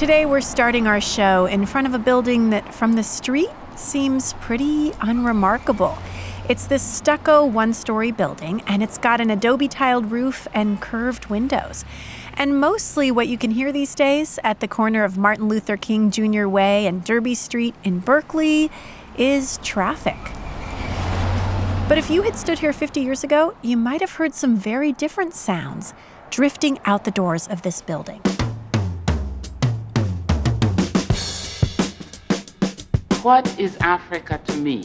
Today, we're starting our show in front of a building that, from the street, seems pretty unremarkable. It's this stucco one story building, and it's got an adobe tiled roof and curved windows. And mostly what you can hear these days at the corner of Martin Luther King Jr. Way and Derby Street in Berkeley is traffic. But if you had stood here 50 years ago, you might have heard some very different sounds drifting out the doors of this building. What is Africa to me?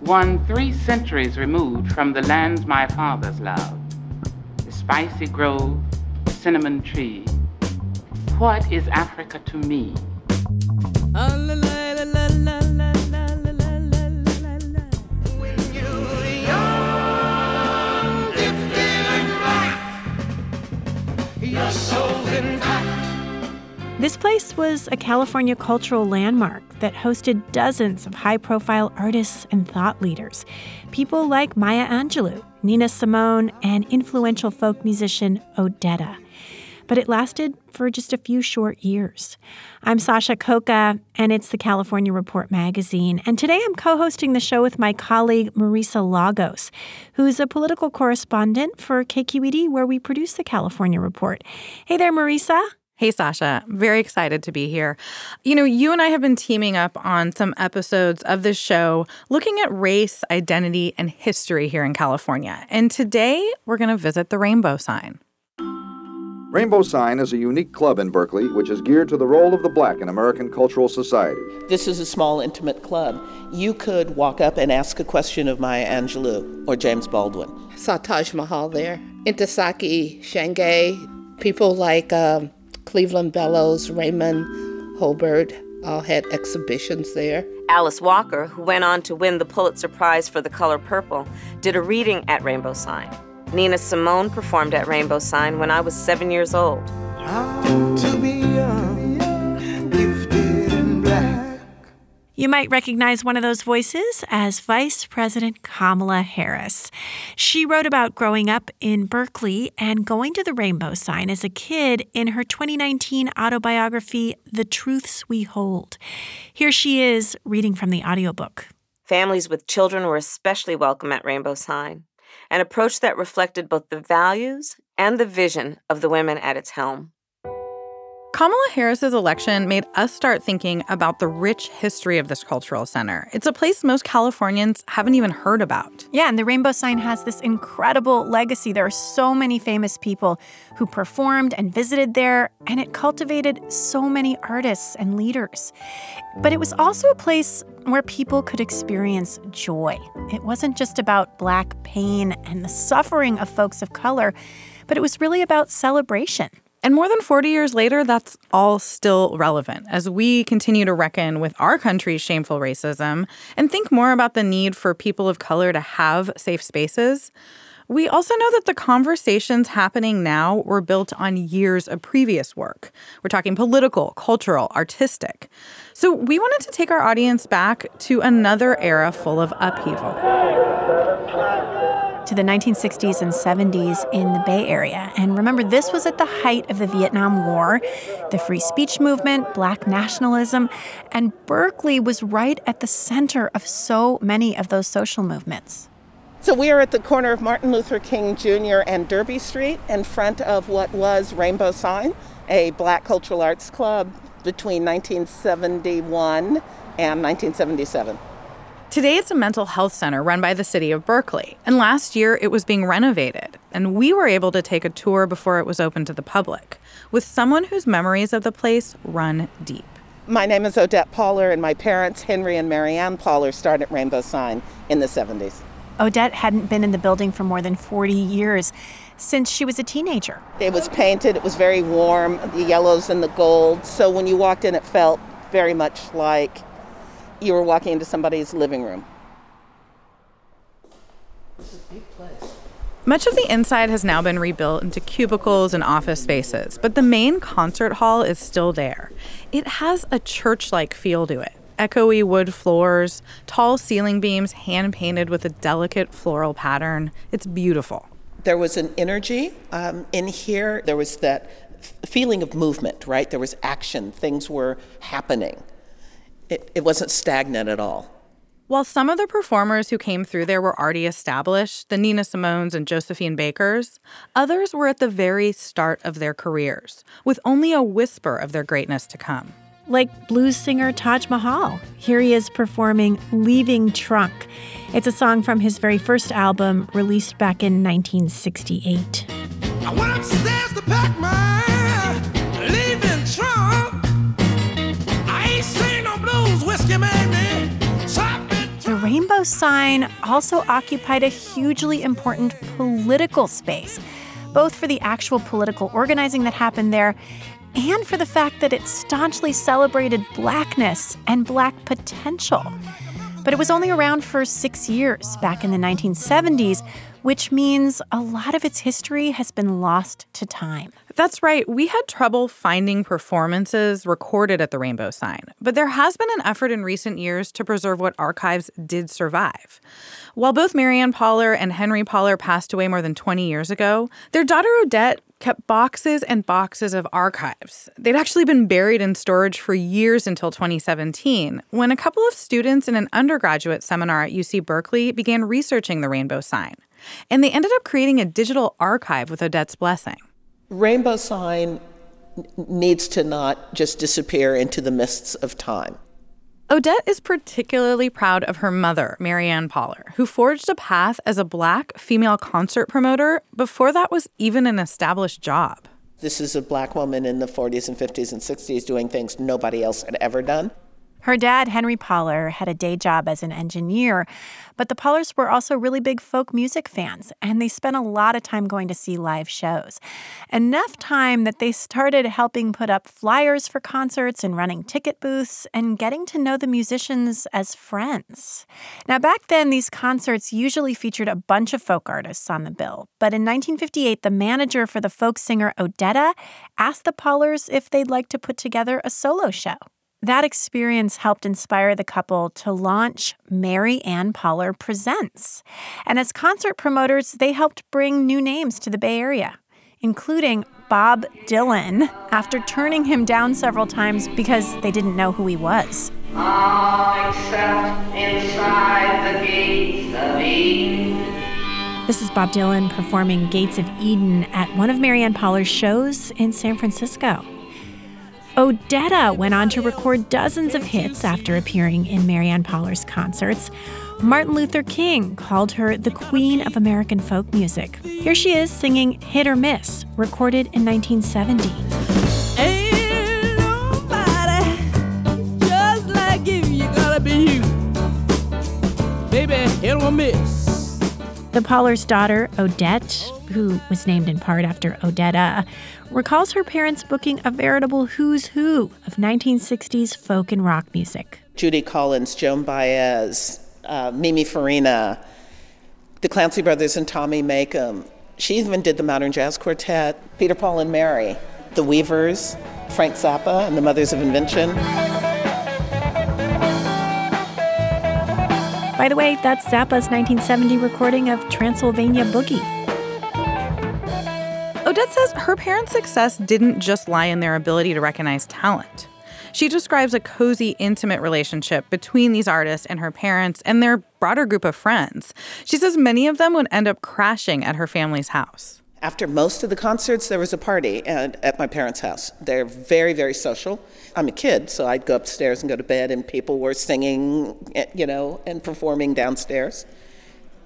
One three centuries removed from the lands my fathers loved, the spicy grove, the cinnamon tree. What is Africa to me? This place was a California cultural landmark that hosted dozens of high profile artists and thought leaders. People like Maya Angelou, Nina Simone, and influential folk musician Odetta. But it lasted for just a few short years. I'm Sasha Khokha, and it's the California Report magazine. And today I'm co hosting the show with my colleague Marisa Lagos, who's a political correspondent for KQED, where we produce the California Report. Hey there, Marisa. Hey, Sasha. Very excited to be here. You know, you and I have been teaming up on some episodes of this show looking at race, identity, and history here in California. And today we're going to visit the Rainbow Sign. Rainbow Sign is a unique club in Berkeley which is geared to the role of the black in American cultural society. This is a small, intimate club. You could walk up and ask a question of Maya Angelou or James Baldwin. Saw Taj Mahal there. Ntozake Shange, people like. Um, Cleveland Bellows, Raymond Hobert all had exhibitions there. Alice Walker, who went on to win the Pulitzer Prize for The Color Purple, did a reading at Rainbow Sign. Nina Simone performed at Rainbow Sign when I was seven years old. You might recognize one of those voices as Vice President Kamala Harris. She wrote about growing up in Berkeley and going to the rainbow sign as a kid in her 2019 autobiography, The Truths We Hold. Here she is reading from the audiobook. Families with children were especially welcome at Rainbow Sign, an approach that reflected both the values and the vision of the women at its helm. Kamala Harris's election made us start thinking about the rich history of this cultural center. It's a place most Californians haven't even heard about. Yeah, and the Rainbow Sign has this incredible legacy. There are so many famous people who performed and visited there, and it cultivated so many artists and leaders. But it was also a place where people could experience joy. It wasn't just about Black pain and the suffering of folks of color, but it was really about celebration. And more than 40 years later, that's all still relevant as we continue to reckon with our country's shameful racism and think more about the need for people of color to have safe spaces. We also know that the conversations happening now were built on years of previous work. We're talking political, cultural, artistic. So we wanted to take our audience back to another era full of upheaval to the 1960s and 70s in the Bay Area. And remember, this was at the height of the Vietnam War, the free speech movement, black nationalism, and Berkeley was right at the center of so many of those social movements. So we are at the corner of Martin Luther King Jr. and Derby Street in front of what was Rainbow Sign, a black cultural arts club between 1971 and 1977. Today, it's a mental health center run by the city of Berkeley. And last year, it was being renovated. And we were able to take a tour before it was open to the public with someone whose memories of the place run deep. My name is Odette Pollard, and my parents, Henry and Mary Ann Pollard, started at Rainbow Sign in the 70s. Odette hadn't been in the building for more than 40 years since she was a teenager. It was painted, it was very warm, the yellows and the gold. So when you walked in, it felt very much like you were walking into somebody's living room. It's a big place. Much of the inside has now been rebuilt into cubicles and office spaces, but the main concert hall is still there. It has a church like feel to it echoey wood floors, tall ceiling beams hand painted with a delicate floral pattern. It's beautiful. There was an energy um, in here. There was that feeling of movement, right? There was action, things were happening. It, it wasn't stagnant at all. While some of the performers who came through there were already established, the Nina Simones and Josephine Bakers, others were at the very start of their careers, with only a whisper of their greatness to come. Like blues singer Taj Mahal. Here he is performing Leaving Trunk. It's a song from his very first album, released back in 1968. Rainbow sign also occupied a hugely important political space, both for the actual political organizing that happened there and for the fact that it staunchly celebrated blackness and black potential. But it was only around for six years back in the 1970s, which means a lot of its history has been lost to time. That's right. We had trouble finding performances recorded at the Rainbow Sign, but there has been an effort in recent years to preserve what archives did survive. While both Mary Ann Pollard and Henry Pollard passed away more than 20 years ago, their daughter Odette kept boxes and boxes of archives. They'd actually been buried in storage for years until 2017, when a couple of students in an undergraduate seminar at UC Berkeley began researching the Rainbow Sign. And they ended up creating a digital archive with Odette's blessing. Rainbow sign needs to not just disappear into the mists of time. Odette is particularly proud of her mother, Mary Ann Pollard, who forged a path as a black female concert promoter before that was even an established job. This is a black woman in the 40s and 50s and 60s doing things nobody else had ever done. Her dad, Henry Pollard, had a day job as an engineer, but the Pollards were also really big folk music fans, and they spent a lot of time going to see live shows. Enough time that they started helping put up flyers for concerts and running ticket booths and getting to know the musicians as friends. Now, back then, these concerts usually featured a bunch of folk artists on the bill, but in 1958, the manager for the folk singer Odetta asked the Pollards if they'd like to put together a solo show. That experience helped inspire the couple to launch Mary Ann Pollard Presents. And as concert promoters, they helped bring new names to the Bay Area, including Bob Dylan, after turning him down several times because they didn't know who he was. All except inside the gates of Eden. This is Bob Dylan performing Gates of Eden at one of Mary Ann Pollard's shows in San Francisco. Odetta went on to record dozens of hits after appearing in Mary Ann Pollard's concerts. Martin Luther King called her the queen of American folk music. Here she is singing Hit or Miss, recorded in 1970. Baby, hit or miss. The Pollard's daughter, Odette, who was named in part after Odetta, recalls her parents booking a veritable who's who of 1960s folk and rock music. Judy Collins, Joan Baez, uh, Mimi Farina, the Clancy Brothers, and Tommy Makem. She even did the Modern Jazz Quartet, Peter, Paul, and Mary, the Weavers, Frank Zappa, and the Mothers of Invention. By the way, that's Zappa's 1970 recording of Transylvania Boogie. Says her parents' success didn't just lie in their ability to recognize talent. She describes a cozy, intimate relationship between these artists and her parents and their broader group of friends. She says many of them would end up crashing at her family's house. After most of the concerts, there was a party at, at my parents' house. They're very, very social. I'm a kid, so I'd go upstairs and go to bed, and people were singing, eh, you know, and performing downstairs.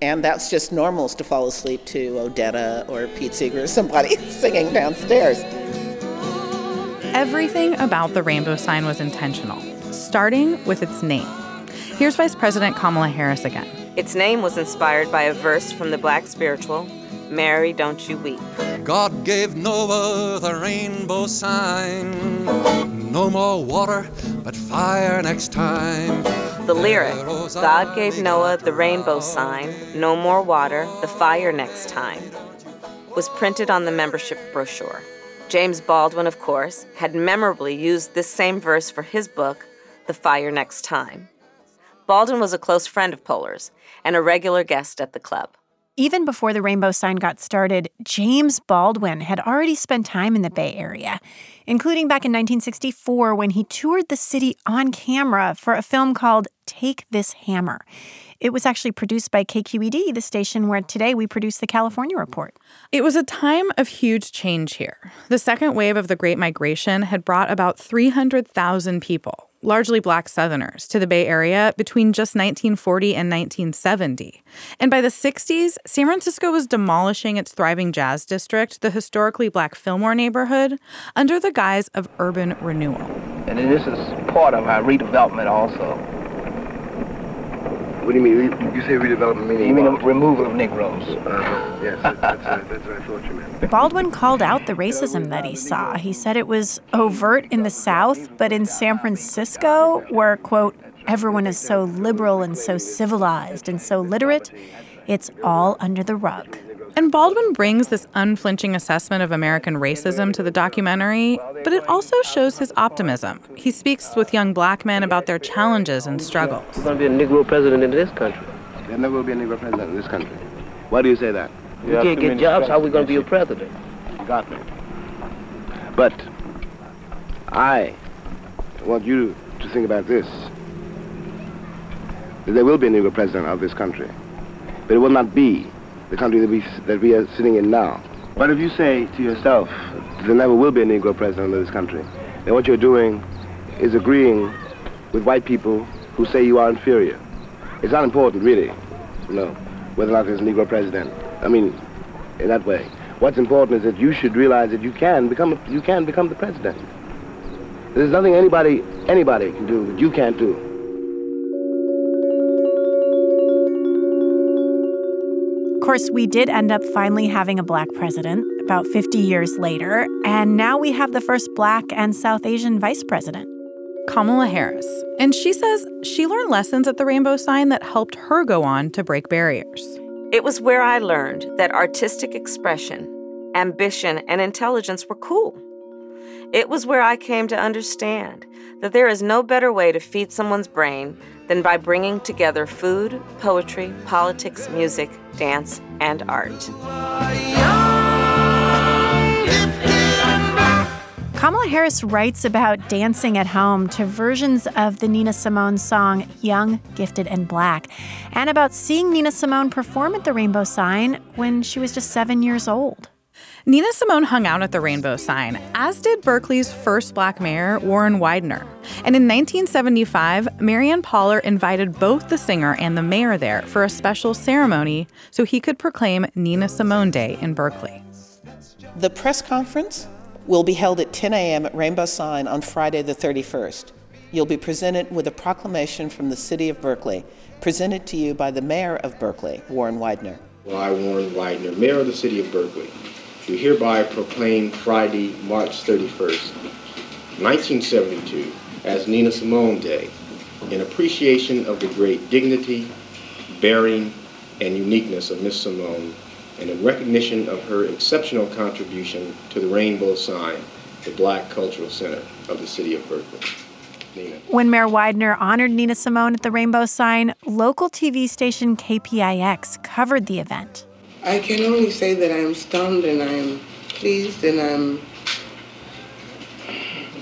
And that's just normal to fall asleep to Odetta or Pete Seeger or somebody singing downstairs. Everything about the rainbow sign was intentional, starting with its name. Here's Vice President Kamala Harris again. Its name was inspired by a verse from the black spiritual, Mary, Don't You Weep. God gave Noah the rainbow sign. No more water, but fire next time. The lyric, God gave Noah the rainbow sign, no more water, the fire next time, was printed on the membership brochure. James Baldwin, of course, had memorably used this same verse for his book, The Fire Next Time. Baldwin was a close friend of Pollard's and a regular guest at the club. Even before the rainbow sign got started, James Baldwin had already spent time in the Bay Area, including back in 1964 when he toured the city on camera for a film called Take This Hammer. It was actually produced by KQED, the station where today we produce the California Report. It was a time of huge change here. The second wave of the Great Migration had brought about 300,000 people, largely black Southerners, to the Bay Area between just 1940 and 1970. And by the 60s, San Francisco was demolishing its thriving jazz district, the historically black Fillmore neighborhood, under the guise of urban renewal. And this is part of our redevelopment also. What do you mean? You say redevelopment meaning? You mean removal of Negroes? Uh, yes, that's, that's, uh, that's what I thought you meant. Baldwin called out the racism that he saw. He said it was overt in the South, but in San Francisco, where, quote, everyone is so liberal and so civilized and so literate, it's all under the rug. And Baldwin brings this unflinching assessment of American racism to the documentary, but it also shows his optimism. He speaks with young black men about their challenges and struggles. There's going to be a Negro president in this country. There never will be a Negro president in this country. Why do you say that? We can't get jobs. How are we going to be a president? You got me. But I want you to think about this. There will be a Negro president of this country. But it will not be the country that we, that we are sitting in now. But if you say to yourself, there never will be a Negro president of this country, then what you're doing is agreeing with white people who say you are inferior. It's not important, really, you know, whether or not there's a Negro president. I mean, in that way. What's important is that you should realize that you can become, you can become the president. There's nothing anybody, anybody can do that you can't do. Course, we did end up finally having a black president about 50 years later, and now we have the first black and South Asian vice president. Kamala Harris. And she says she learned lessons at the Rainbow Sign that helped her go on to break barriers. It was where I learned that artistic expression, ambition, and intelligence were cool. It was where I came to understand that there is no better way to feed someone's brain than by bringing together food, poetry, politics, music, dance, and art. Kamala Harris writes about dancing at home to versions of the Nina Simone song Young, Gifted, and Black, and about seeing Nina Simone perform at the Rainbow Sign when she was just seven years old. Nina Simone hung out at the Rainbow Sign, as did Berkeley's first black mayor, Warren Widener. And in 1975, Mary Ann Pollard invited both the singer and the mayor there for a special ceremony so he could proclaim Nina Simone Day in Berkeley. The press conference will be held at 10 a.m. at Rainbow Sign on Friday, the 31st. You'll be presented with a proclamation from the city of Berkeley, presented to you by the mayor of Berkeley, Warren Widener. Well, I, Warren Widener, mayor of the city of Berkeley do hereby proclaim Friday, March 31st, 1972, as Nina Simone Day, in appreciation of the great dignity, bearing, and uniqueness of Miss Simone, and in recognition of her exceptional contribution to the Rainbow Sign, the Black Cultural Center of the city of Berkeley. Nina. When Mayor Widener honored Nina Simone at the Rainbow Sign, local TV station KPIX covered the event. I can only say that I'm stunned and I'm pleased and I'm.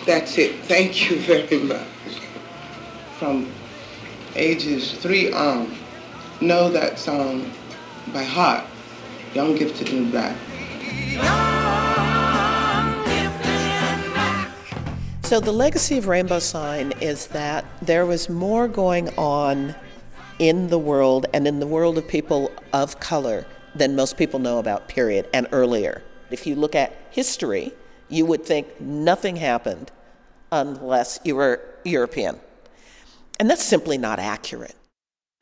That's it. Thank you very much. From ages three on, know that song by heart. Young, gifted, and black. So, the legacy of Rainbow Sign is that there was more going on in the world and in the world of people of color than most people know about, period, and earlier. If you look at history, you would think nothing happened unless you were European. And that's simply not accurate.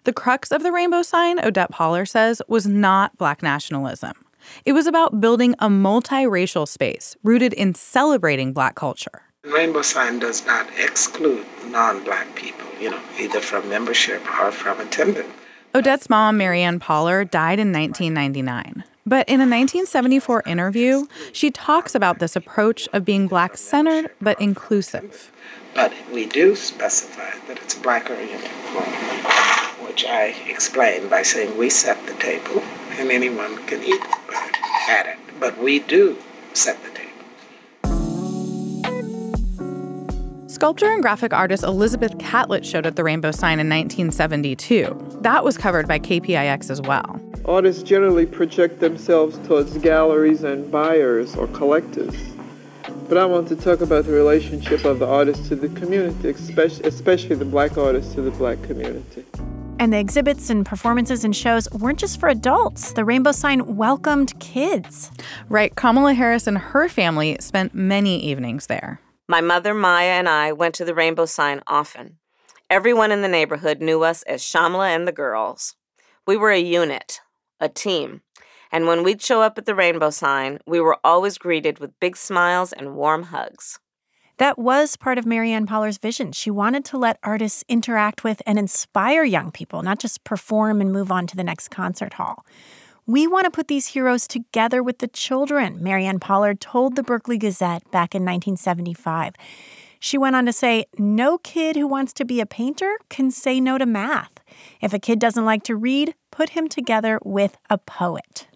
The crux of the rainbow sign, Odette Pollard says, was not black nationalism. It was about building a multiracial space rooted in celebrating black culture. Rainbow sign does not exclude non black people, you know, either from membership or from attendance. Odette's mom, Mary Ann Pollard, died in 1999. But in a 1974 interview, she talks about this approach of being black centered but inclusive. But we do specify that it's black oriented, which I explain by saying we set the table and anyone can eat at it. But we do set the table. Sculptor and graphic artist Elizabeth Catlett showed at the Rainbow Sign in 1972. That was covered by KPIX as well. Artists generally project themselves towards galleries and buyers or collectors. But I want to talk about the relationship of the artist to the community, especially the black artist to the black community. And the exhibits and performances and shows weren't just for adults. The Rainbow Sign welcomed kids. Right. Kamala Harris and her family spent many evenings there. My mother, Maya, and I went to the Rainbow Sign often. Everyone in the neighborhood knew us as Shyamala and the girls. We were a unit, a team. And when we'd show up at the Rainbow Sign, we were always greeted with big smiles and warm hugs. That was part of Mary Ann Pollard's vision. She wanted to let artists interact with and inspire young people, not just perform and move on to the next concert hall. We want to put these heroes together with the children, Mary Ann Pollard told the Berkeley Gazette back in 1975. She went on to say, No kid who wants to be a painter can say no to math. If a kid doesn't like to read, put him together with a poet.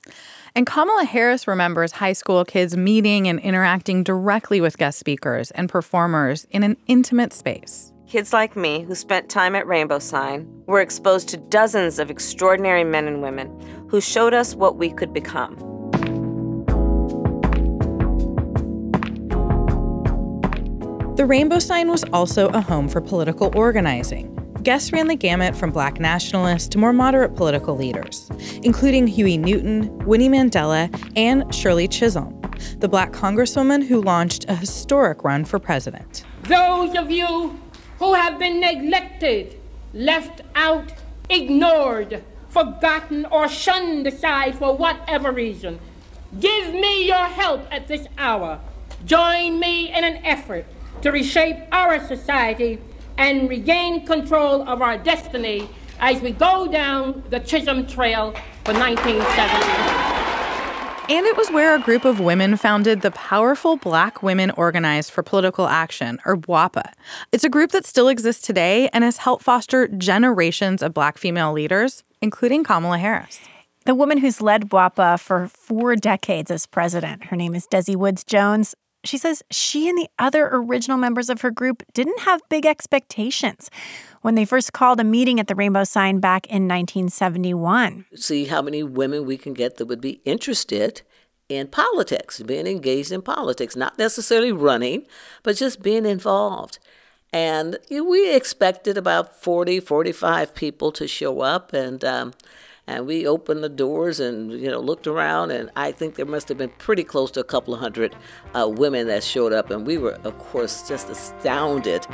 And Kamala Harris remembers high school kids meeting and interacting directly with guest speakers and performers in an intimate space. Kids like me, who spent time at Rainbow Sign, were exposed to dozens of extraordinary men and women who showed us what we could become. The Rainbow Sign was also a home for political organizing. Guests ran the gamut from black nationalists to more moderate political leaders, including Huey Newton, Winnie Mandela, and Shirley Chisholm, the black congresswoman who launched a historic run for president. Those of you who have been neglected, left out, ignored, forgotten, or shunned aside for whatever reason. Give me your help at this hour. Join me in an effort to reshape our society and regain control of our destiny as we go down the Chisholm Trail for 1970. And it was where a group of women founded the Powerful Black Women Organized for Political Action, or BWOPA. It's a group that still exists today and has helped foster generations of black female leaders, including Kamala Harris. The woman who's led BWOPA for four decades as president, her name is Dezie Woods Jones. She says she and the other original members of her group didn't have big expectations when they first called a meeting at the Rainbow Sign back in 1971. See how many women we can get that would be interested in politics, being engaged in politics, not necessarily running, but just being involved. And we expected about 40, 45 people to show up, and um, and we opened the doors and you know looked around and i think there must have been pretty close to a couple of hundred uh, women that showed up and we were of course just astounded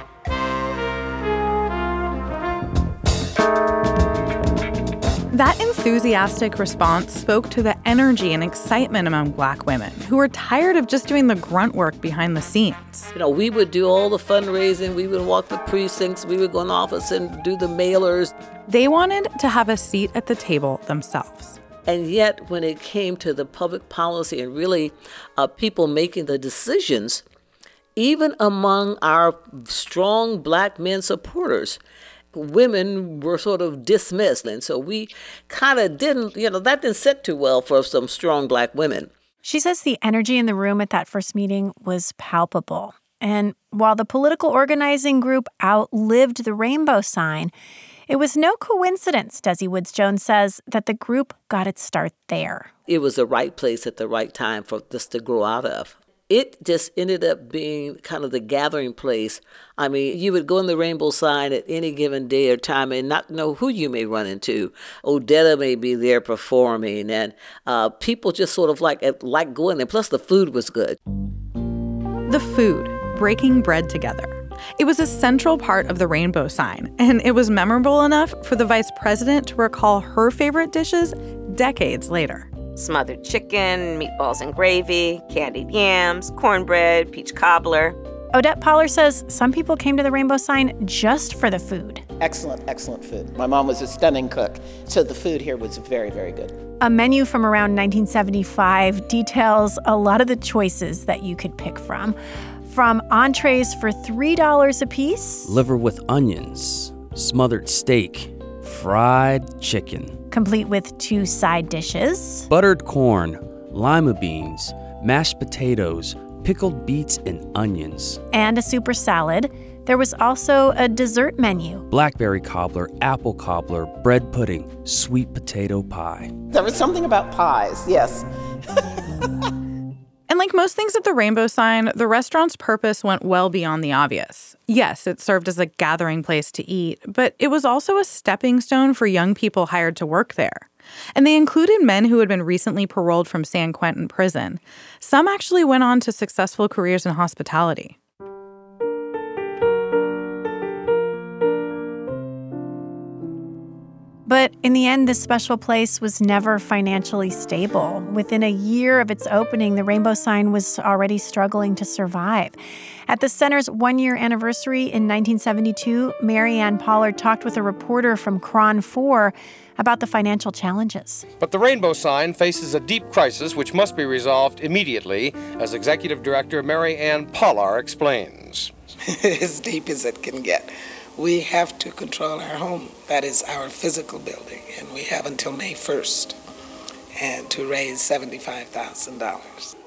That enthusiastic response spoke to the energy and excitement among black women who were tired of just doing the grunt work behind the scenes. You know, we would do all the fundraising, we would walk the precincts, we would go in office and do the mailers. They wanted to have a seat at the table themselves. And yet, when it came to the public policy and really uh, people making the decisions, even among our strong black men supporters, women were sort of dismissed. And so we kind of didn't, you know, that didn't sit too well for some strong black women. She says the energy in the room at that first meeting was palpable. And while the political organizing group outlived the rainbow sign, It was no coincidence, Dezie Woods Jones says, that the group got its start there. It was the right place at the right time for this to grow out of it just ended up being kind of the gathering place. I mean, you would go in the rainbow sign at any given day or time and not know who you may run into. Odetta may be there performing, and uh, people just sort of like like going there. Plus, the food was good. The food, breaking bread together. It was a central part of the rainbow sign, and it was memorable enough for the vice president to recall her favorite dishes decades later smothered chicken, meatballs and gravy, candied yams, cornbread, peach cobbler. Odette Pollard says some people came to the Rainbow Sign just for the food. Excellent, excellent food. My mom was a stunning cook, so the food here was very, very good. A menu from around 1975 details a lot of the choices that you could pick from. From entrees for $3 a piece, liver with onions, smothered steak, fried chicken complete with two side dishes buttered corn, lima beans, mashed potatoes, pickled beets, and onions, and a super salad. There was also a dessert menu blackberry cobbler, apple cobbler, bread pudding, sweet potato pie. There was something about pies, yes. And like most things at the Rainbow Sign, the restaurant's purpose went well beyond the obvious. Yes, it served as a gathering place to eat, but it was also a stepping stone for young people hired to work there. And they included men who had been recently paroled from San Quentin prison. Some actually went on to successful careers in hospitality. But in the end, this special place was never financially stable. Within a year of its opening, the Rainbow Sign was already struggling to survive. At the center's one year anniversary in 1972, Mary Ann Pollard talked with a reporter from KRON 4 about the financial challenges. But the Rainbow Sign faces a deep crisis which must be resolved immediately, as Executive Director Mary Ann Pollard explains. as deep as it can get we have to control our home. That is our physical building, and we have until May 1st and to raise $75,000.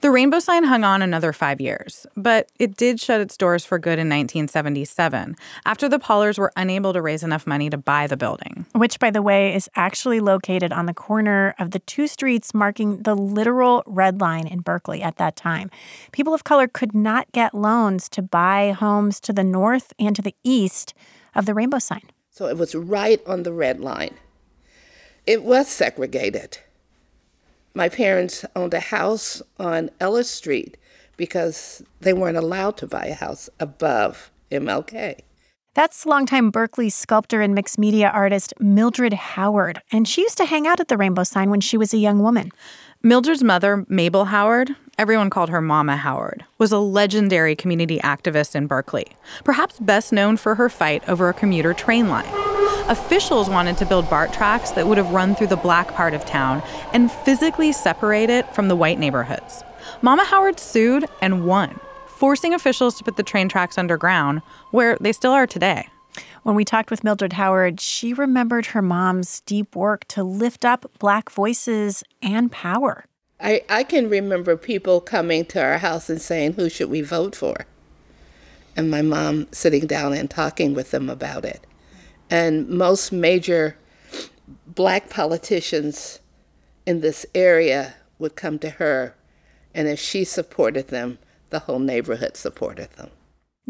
The rainbow sign hung on another five years, but it did shut its doors for good in 1977 after the Pollards were unable to raise enough money to buy the building. Which, by the way, is actually located on the corner of the two streets marking the literal red line in Berkeley at that time. People of color could not get loans to buy homes to the north and to the east of the rainbow sign. So it was right on the red line. It was segregated my parents owned a house on Ellis Street because they weren't allowed to buy a house above MLK. That's longtime Berkeley sculptor and mixed media artist Mildred Howard, and she used to hang out at the Rainbow Sign when she was a young woman. Mildred's mother, Mabel Howard, everyone called her Mama Howard, was a legendary community activist in Berkeley, perhaps best known for her fight over a commuter train line. Officials wanted to build BART tracks that would have run through the black part of town and physically separate it from the white neighborhoods. Mama Howard sued and won, forcing officials to put the train tracks underground, where they still are today. When we talked with Mildred Howard, she remembered her mom's deep work to lift up Black voices and power. I, I can remember people coming to our house and saying, Who should we vote for? And my mom sitting down and talking with them about it. And most major black politicians in this area would come to her, and if she supported them, the whole neighborhood supported them.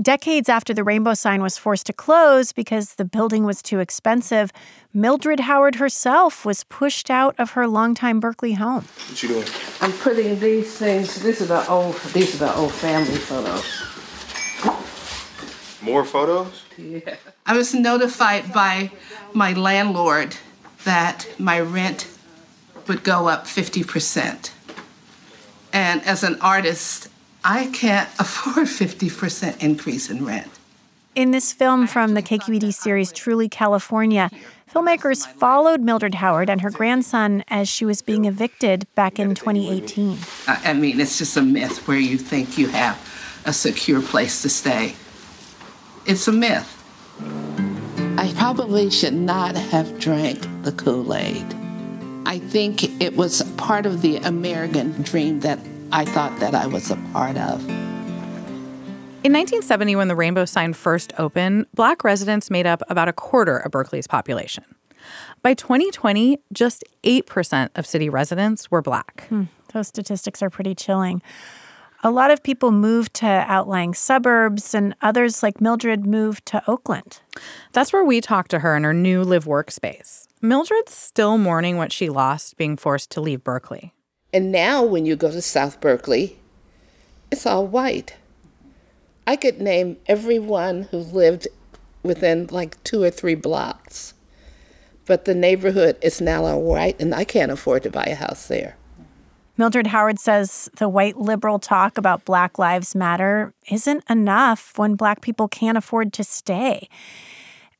Decades after the Rainbow Sign was forced to close because the building was too expensive, Mildred Howard herself was pushed out of her longtime Berkeley home. What you doing? I'm putting these things. This is our old. These are the old family photos. More photos? Yeah. I was notified by my landlord that my rent would go up 50%. And as an artist, I can't afford 50% increase in rent. In this film from the KQED series Truly California, filmmakers followed Mildred Howard and her grandson as she was being evicted back in 2018. I mean, it's just a myth where you think you have a secure place to stay. It's a myth. I probably should not have drank the Kool Aid. I think it was part of the American dream that I thought that I was a part of. In 1970, when the Rainbow Sign first opened, black residents made up about a quarter of Berkeley's population. By 2020, just 8% of city residents were black. Hmm, those statistics are pretty chilling. A lot of people moved to outlying suburbs, and others, like Mildred, moved to Oakland. That's where we talked to her in her new live workspace. Mildred's still mourning what she lost being forced to leave Berkeley. And now, when you go to South Berkeley, it's all white. I could name everyone who lived within like two or three blocks. But the neighborhood is now all white, and I can't afford to buy a house there. Mildred Howard says the white liberal talk about Black Lives Matter isn't enough when Black people can't afford to stay.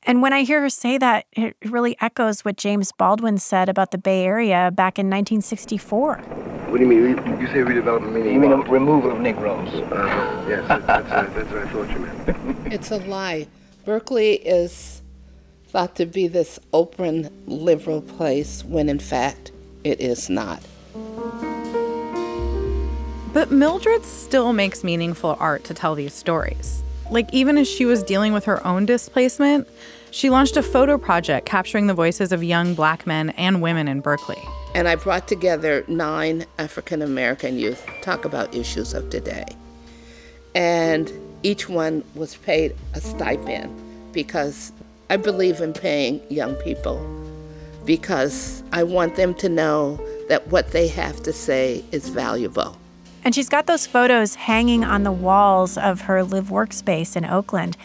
And when I hear her say that, it really echoes what James Baldwin said about the Bay Area back in 1964. What do you mean? You say redevelopment meaning? You mean what? removal of Negroes? Uh, yes, that's, that's, that's what I thought you meant. It's a lie. Berkeley is thought to be this open, liberal place when in fact it is not. But Mildred still makes meaningful art to tell these stories. Like, even as she was dealing with her own displacement, she launched a photo project capturing the voices of young black men and women in Berkeley. And I brought together nine African American youth to talk about issues of today. And each one was paid a stipend because I believe in paying young people because I want them to know that what they have to say is valuable. And she's got those photos hanging on the walls of her live workspace in Oakland.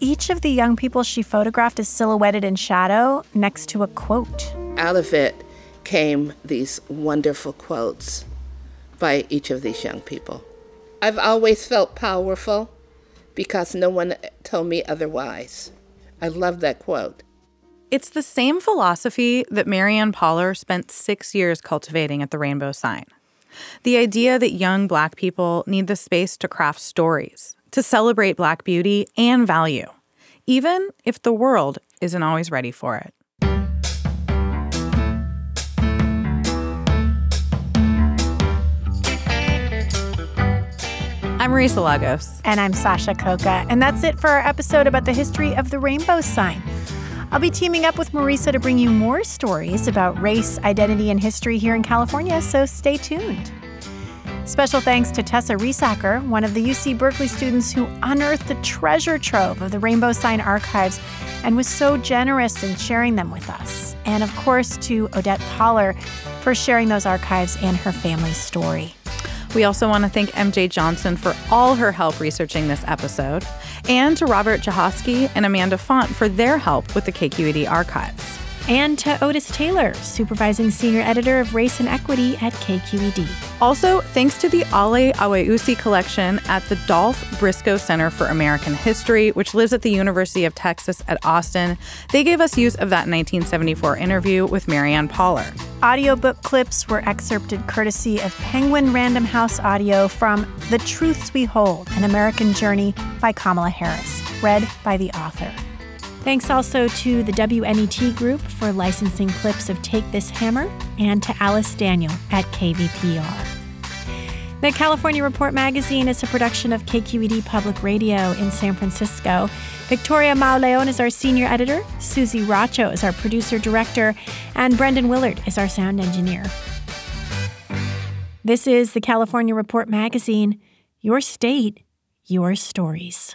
Each of the young people she photographed is silhouetted in shadow next to a quote. Out of it came these wonderful quotes by each of these young people. I've always felt powerful because no one told me otherwise. I love that quote. It's the same philosophy that Mary Ann Pollard spent six years cultivating at the Rainbow Sign. The idea that young Black people need the space to craft stories, to celebrate Black beauty and value, even if the world isn't always ready for it. I'm Marisa Lagos. And I'm Sasha Khokha. And that's it for our episode about the history of the rainbow sign. I'll be teaming up with Marisa to bring you more stories about race, identity, and history here in California, so stay tuned. Special thanks to Tessa Resacker, one of the UC Berkeley students who unearthed the treasure trove of the Rainbow Sign archives and was so generous in sharing them with us. And of course, to Odette Pollard for sharing those archives and her family's story. We also want to thank MJ Johnson for all her help researching this episode, and to Robert Jahosky and Amanda Font for their help with the KQED archives. And to Otis Taylor, supervising senior editor of Race and Equity at KQED. Also, thanks to the Ale Aweusi collection at the Dolph Briscoe Center for American History, which lives at the University of Texas at Austin. They gave us use of that 1974 interview with Mary Ann Pollard. Audiobook clips were excerpted courtesy of Penguin Random House Audio from The Truths We Hold An American Journey by Kamala Harris, read by the author. Thanks also to the WNET Group for licensing clips of Take This Hammer and to Alice Daniel at KVPR. The California Report magazine is a production of KQED Public Radio in San Francisco. Victoria Mauleon is our senior editor, Susie Racho is our producer director, and Brendan Willard is our sound engineer. This is the California Report magazine, your state, your stories.